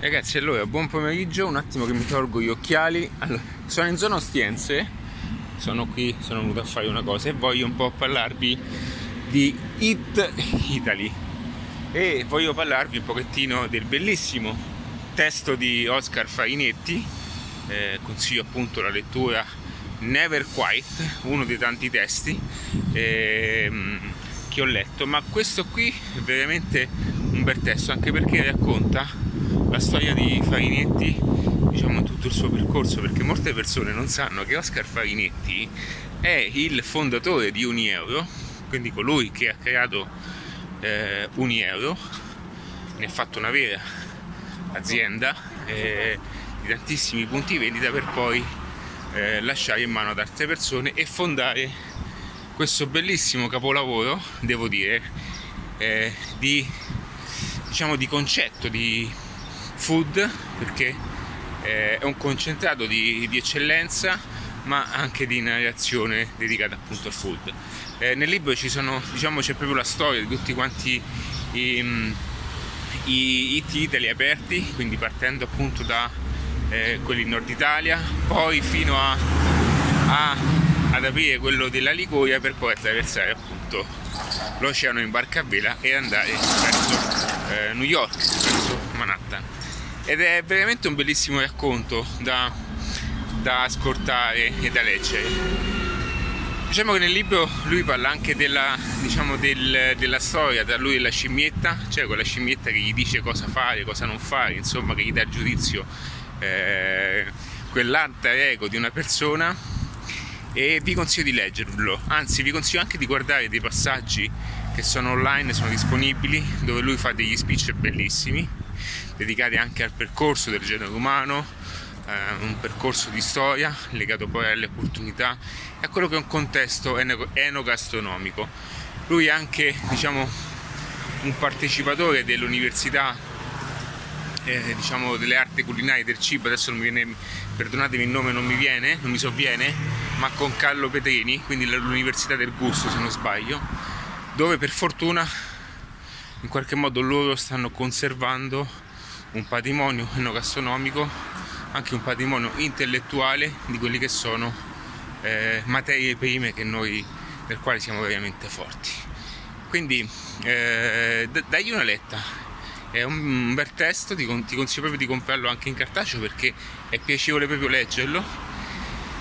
Ragazzi, allora, buon pomeriggio, un attimo che mi tolgo gli occhiali. Allora, sono in zona Ostiense, sono qui, sono venuto a fare una cosa e voglio un po' parlarvi di It Italy. E voglio parlarvi un pochettino del bellissimo testo di Oscar Fainetti, eh, consiglio appunto la lettura Never Quite, uno dei tanti testi eh, che ho letto, ma questo qui è veramente un bel testo anche perché racconta la storia di Farinetti diciamo tutto il suo percorso perché molte persone non sanno che Oscar Farinetti è il fondatore di Unieuro quindi colui che ha creato eh, Unieuro ne ha fatto una vera azienda eh, di tantissimi punti vendita per poi eh, lasciare in mano ad altre persone e fondare questo bellissimo capolavoro devo dire eh, di diciamo di concetto di food perché eh, è un concentrato di, di, eccellenza ma anche di narrazione dedicata appunto al food. Eh, nel libro ci sono, diciamo, c'è proprio la storia di tutti quanti i, i hit Italy aperti, quindi partendo appunto da eh, quelli in Nord Italia, poi fino a, a, ad aprire quello della Liguria per poi attraversare appunto l'oceano in barca a vela e andare verso eh, New York, verso Manhattan ed è veramente un bellissimo racconto da, da ascoltare e da leggere. Diciamo che nel libro lui parla anche della, diciamo del, della storia tra lui e la scimmietta, cioè quella scimmietta che gli dice cosa fare, cosa non fare, insomma che gli dà giudizio eh, quell'alter ego di una persona. E vi consiglio di leggerlo, anzi vi consiglio anche di guardare dei passaggi che sono online, sono disponibili, dove lui fa degli speech bellissimi dedicati anche al percorso del genere umano, eh, un percorso di storia legato poi alle opportunità e a quello che è un contesto enogastronomico. Lui è anche diciamo, un partecipatore dell'università eh, diciamo, delle arti culinarie del cibo, adesso non mi viene, perdonatemi il nome non mi viene, non mi sovviene, ma con Carlo Petrini, quindi l'Università del Gusto se non sbaglio, dove per fortuna in qualche modo loro stanno conservando un patrimonio enogastronomico, anche un patrimonio intellettuale di quelli che sono eh, materie prime noi, per quali siamo veramente forti. Quindi eh, dagli una letta, è un, bel testo, ti, ti consiglio proprio di comprarlo anche in cartaceo perché è piacevole proprio leggerlo.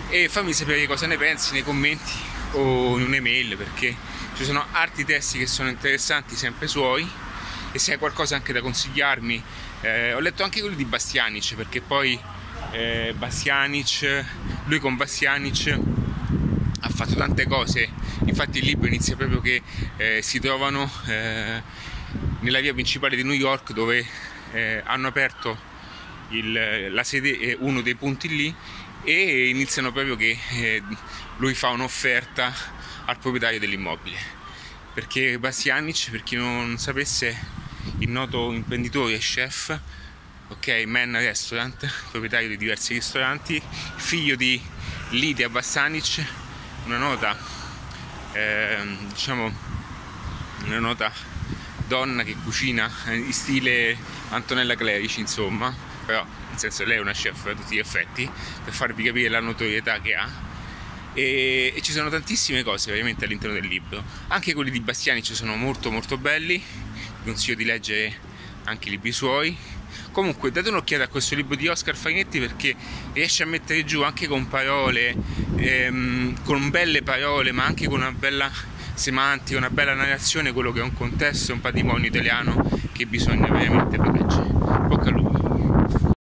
E fammi sapere cosa ne pensi nei commenti o in un'email perché ci sono altri testi che sono interessanti sempre suoi e se hai qualcosa anche da consigliarmi eh, ho letto anche quelli di Bastianic perché poi eh, Bastianic lui con Bastianic ha fatto tante cose. Infatti il libro inizia proprio che eh, si trovano eh, nella via principale di New York dove eh, hanno aperto il, la sede uno dei punti lì e iniziano proprio che eh, lui fa un'offerta al proprietario dell'immobile. Perché Bastianic per chi non sapesse il noto imprenditore e chef, ok, Man Restaurant, proprietario di diversi ristoranti, figlio di Lidia Bassanic, una nota, eh, diciamo, una nota donna che cucina in stile Antonella Clerici, insomma, però nel senso lei è una chef a tutti gli effetti, per farvi capire la notorietà che ha. E, e, ci sono tantissime cose veramente all'interno del libro anche quelli di Bastiani sono molto molto belli consiglio di leggere anche i libri suoi. Comunque date un'occhiata a questo libro di Oscar Fagnetti perché riesce a mettere giù anche con parole, ehm, con belle parole, ma anche con una bella semantica, una bella narrazione, quello che è un contesto, un patrimonio italiano che bisogna veramente proteggere. Bocca al.